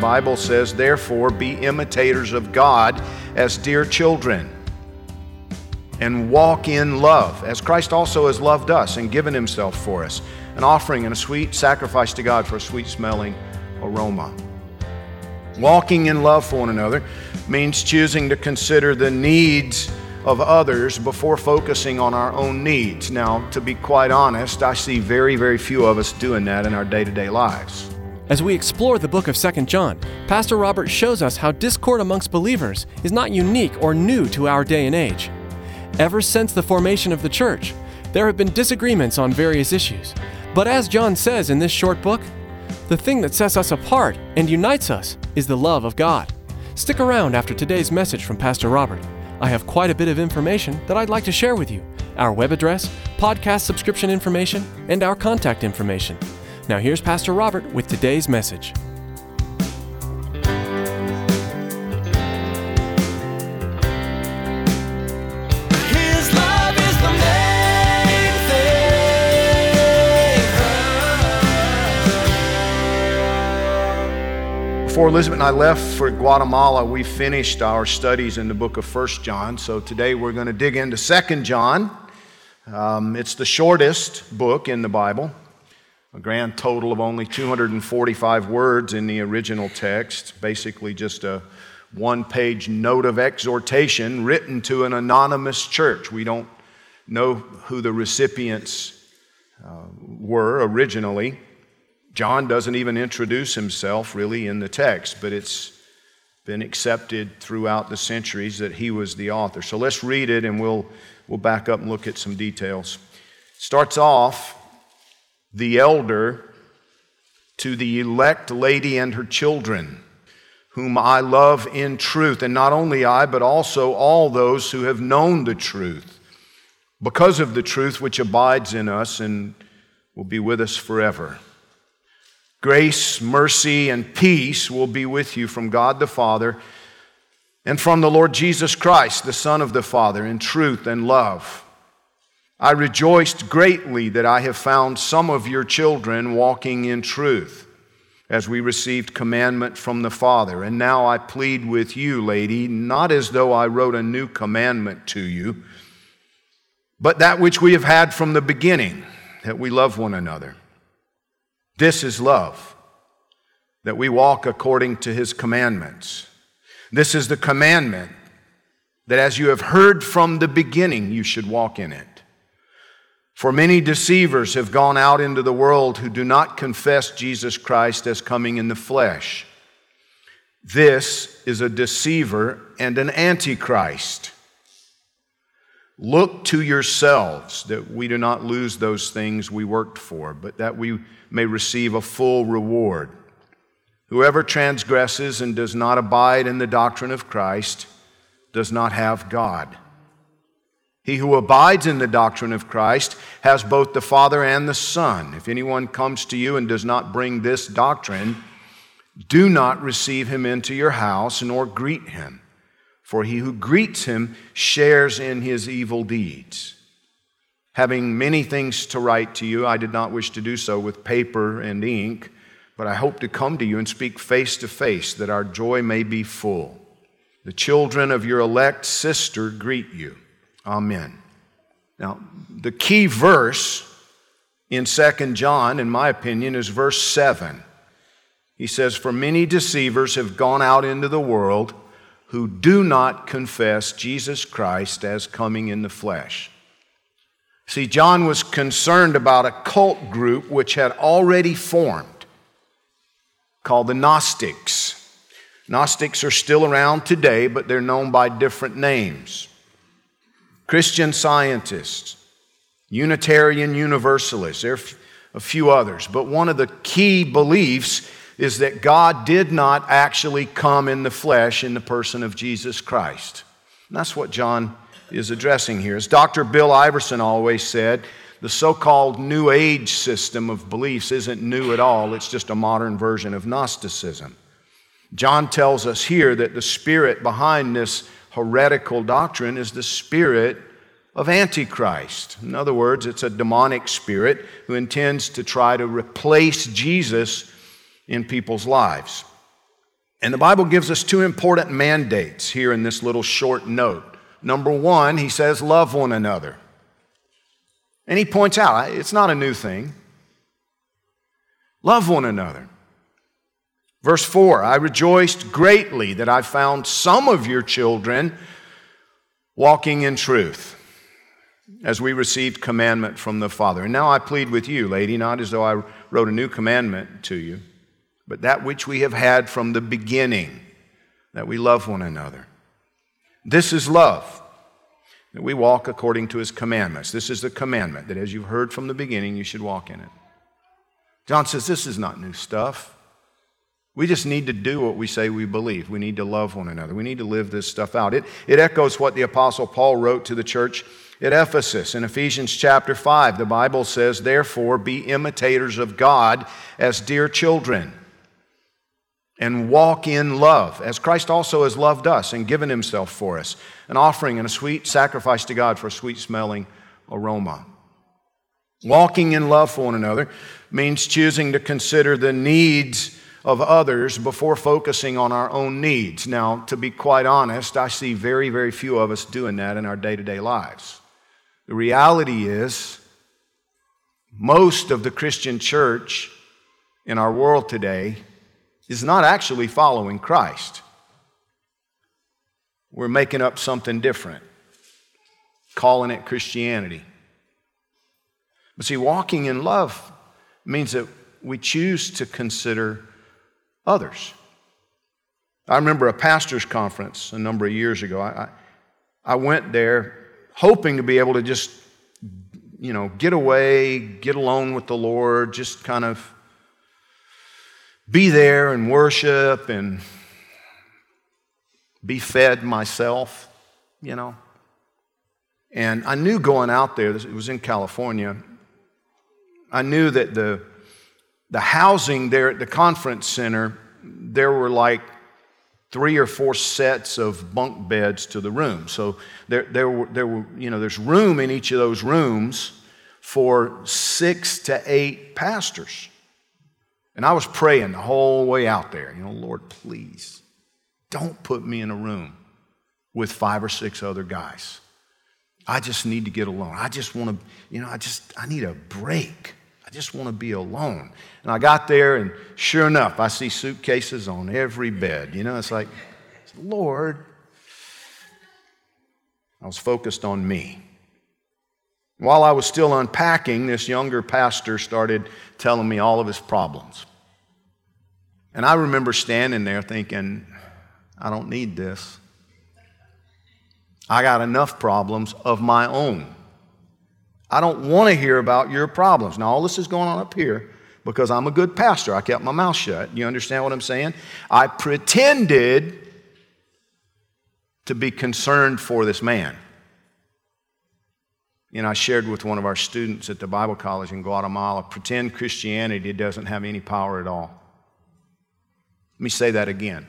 Bible says, Therefore, be imitators of God as dear children, and walk in love, as Christ also has loved us and given himself for us, an offering and a sweet sacrifice to God for a sweet smelling aroma. Walking in love for one another means choosing to consider the needs of others before focusing on our own needs. Now, to be quite honest, I see very, very few of us doing that in our day to day lives. As we explore the book of 2 John, Pastor Robert shows us how discord amongst believers is not unique or new to our day and age. Ever since the formation of the church, there have been disagreements on various issues. But as John says in this short book, the thing that sets us apart and unites us is the love of God. Stick around after today's message from Pastor Robert. I have quite a bit of information that I'd like to share with you our web address, podcast subscription information, and our contact information. Now, here's Pastor Robert with today's message. His love is the main thing. Before Elizabeth and I left for Guatemala, we finished our studies in the book of First John. So today we're going to dig into Second John. Um, it's the shortest book in the Bible, a grand total of only 245 words in the original text, basically just a one page note of exhortation written to an anonymous church. We don't know who the recipients uh, were originally. John doesn't even introduce himself really in the text, but it's been accepted throughout the centuries that he was the author. So let's read it and we'll, we'll back up and look at some details. Starts off the elder to the elect lady and her children, whom I love in truth, and not only I, but also all those who have known the truth, because of the truth which abides in us and will be with us forever. Grace, mercy, and peace will be with you from God the Father and from the Lord Jesus Christ, the Son of the Father, in truth and love. I rejoiced greatly that I have found some of your children walking in truth as we received commandment from the Father. And now I plead with you, lady, not as though I wrote a new commandment to you, but that which we have had from the beginning, that we love one another. This is love, that we walk according to his commandments. This is the commandment that as you have heard from the beginning, you should walk in it. For many deceivers have gone out into the world who do not confess Jesus Christ as coming in the flesh. This is a deceiver and an antichrist. Look to yourselves that we do not lose those things we worked for, but that we may receive a full reward. Whoever transgresses and does not abide in the doctrine of Christ does not have God. He who abides in the doctrine of Christ has both the Father and the Son. If anyone comes to you and does not bring this doctrine, do not receive him into your house nor greet him, for he who greets him shares in his evil deeds. Having many things to write to you, I did not wish to do so with paper and ink, but I hope to come to you and speak face to face, that our joy may be full. The children of your elect sister greet you. Amen. Now, the key verse in 2 John, in my opinion, is verse 7. He says, For many deceivers have gone out into the world who do not confess Jesus Christ as coming in the flesh. See, John was concerned about a cult group which had already formed called the Gnostics. Gnostics are still around today, but they're known by different names. Christian scientists, Unitarian Universalists, there are a few others, but one of the key beliefs is that God did not actually come in the flesh in the person of Jesus Christ. And that's what John is addressing here. As Dr. Bill Iverson always said, the so called New Age system of beliefs isn't new at all, it's just a modern version of Gnosticism. John tells us here that the spirit behind this heretical doctrine is the spirit of Antichrist. In other words, it's a demonic spirit who intends to try to replace Jesus in people's lives. And the Bible gives us two important mandates here in this little short note. Number one, he says, love one another. And he points out, it's not a new thing. Love one another. Verse 4 I rejoiced greatly that I found some of your children walking in truth as we received commandment from the Father. And now I plead with you, lady, not as though I wrote a new commandment to you, but that which we have had from the beginning, that we love one another. This is love, that we walk according to his commandments. This is the commandment, that as you've heard from the beginning, you should walk in it. John says this is not new stuff. We just need to do what we say we believe. We need to love one another. We need to live this stuff out. It, it echoes what the Apostle Paul wrote to the church at Ephesus. In Ephesians chapter 5, the Bible says, Therefore, be imitators of God as dear children, and walk in love, as Christ also has loved us and given himself for us, an offering and a sweet sacrifice to God for a sweet smelling aroma. Walking in love for one another means choosing to consider the needs of others before focusing on our own needs. Now, to be quite honest, I see very, very few of us doing that in our day to day lives. The reality is, most of the Christian church in our world today is not actually following Christ. We're making up something different, calling it Christianity. But see, walking in love means that we choose to consider others. I remember a pastor's conference a number of years ago. I, I went there hoping to be able to just, you know, get away, get alone with the Lord, just kind of be there and worship and be fed myself, you know. And I knew going out there, it was in California, I knew that the the housing there at the conference center, there were like three or four sets of bunk beds to the room. So there, there, were, there were, you know, there's room in each of those rooms for six to eight pastors. And I was praying the whole way out there, you know, Lord, please don't put me in a room with five or six other guys. I just need to get alone. I just want to, you know, I just, I need a break. I just want to be alone. And I got there, and sure enough, I see suitcases on every bed. You know, it's like, Lord, I was focused on me. While I was still unpacking, this younger pastor started telling me all of his problems. And I remember standing there thinking, I don't need this. I got enough problems of my own. I don't want to hear about your problems. Now, all this is going on up here because I'm a good pastor. I kept my mouth shut. You understand what I'm saying? I pretended to be concerned for this man. You know, I shared with one of our students at the Bible college in Guatemala pretend Christianity doesn't have any power at all. Let me say that again.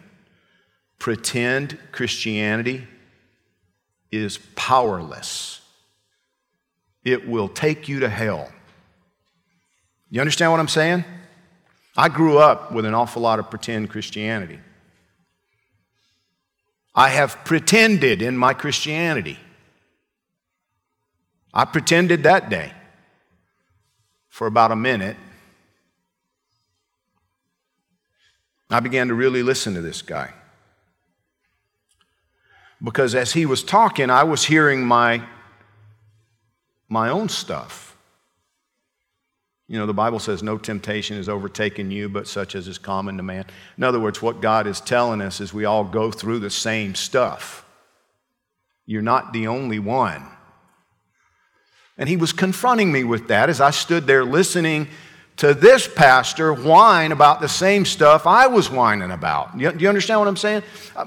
Pretend Christianity is powerless it will take you to hell. You understand what I'm saying? I grew up with an awful lot of pretend Christianity. I have pretended in my Christianity. I pretended that day for about a minute. I began to really listen to this guy. Because as he was talking, I was hearing my my own stuff. You know, the Bible says no temptation has overtaken you, but such as is common to man. In other words, what God is telling us is we all go through the same stuff. You're not the only one. And he was confronting me with that as I stood there listening to this pastor whine about the same stuff I was whining about. Do you understand what I'm saying?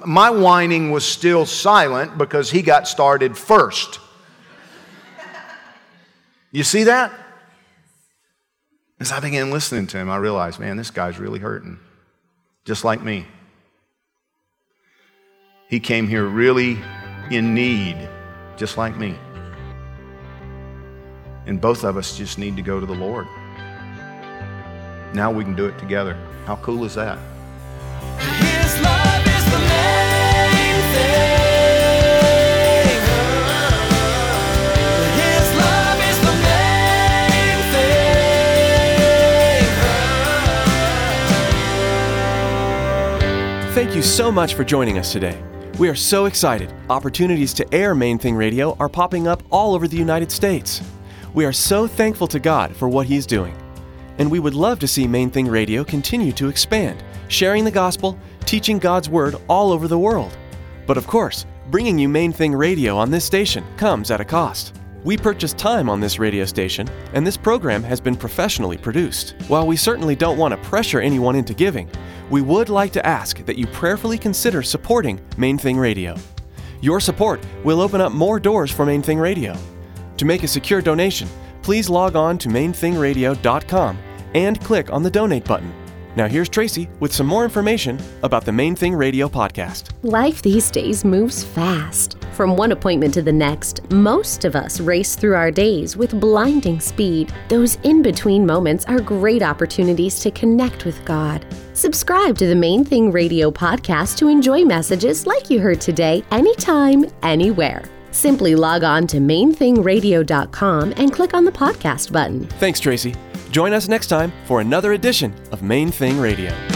My whining was still silent because he got started first. You see that? As I began listening to him, I realized, man, this guy's really hurting, just like me. He came here really in need, just like me. And both of us just need to go to the Lord. Now we can do it together. How cool is that? Thank you so much for joining us today. We are so excited. Opportunities to air Main Thing Radio are popping up all over the United States. We are so thankful to God for what He's doing. And we would love to see Main Thing Radio continue to expand, sharing the gospel, teaching God's Word all over the world. But of course, bringing you Main Thing Radio on this station comes at a cost. We purchase time on this radio station, and this program has been professionally produced. While we certainly don't want to pressure anyone into giving, we would like to ask that you prayerfully consider supporting Main Thing Radio. Your support will open up more doors for Main Thing Radio. To make a secure donation, please log on to mainthingradio.com and click on the donate button. Now here's Tracy with some more information about the Main Thing Radio podcast. Life these days moves fast. From one appointment to the next, most of us race through our days with blinding speed. Those in between moments are great opportunities to connect with God. Subscribe to the Main Thing Radio podcast to enjoy messages like you heard today, anytime, anywhere. Simply log on to mainthingradio.com and click on the podcast button. Thanks, Tracy. Join us next time for another edition of Main Thing Radio.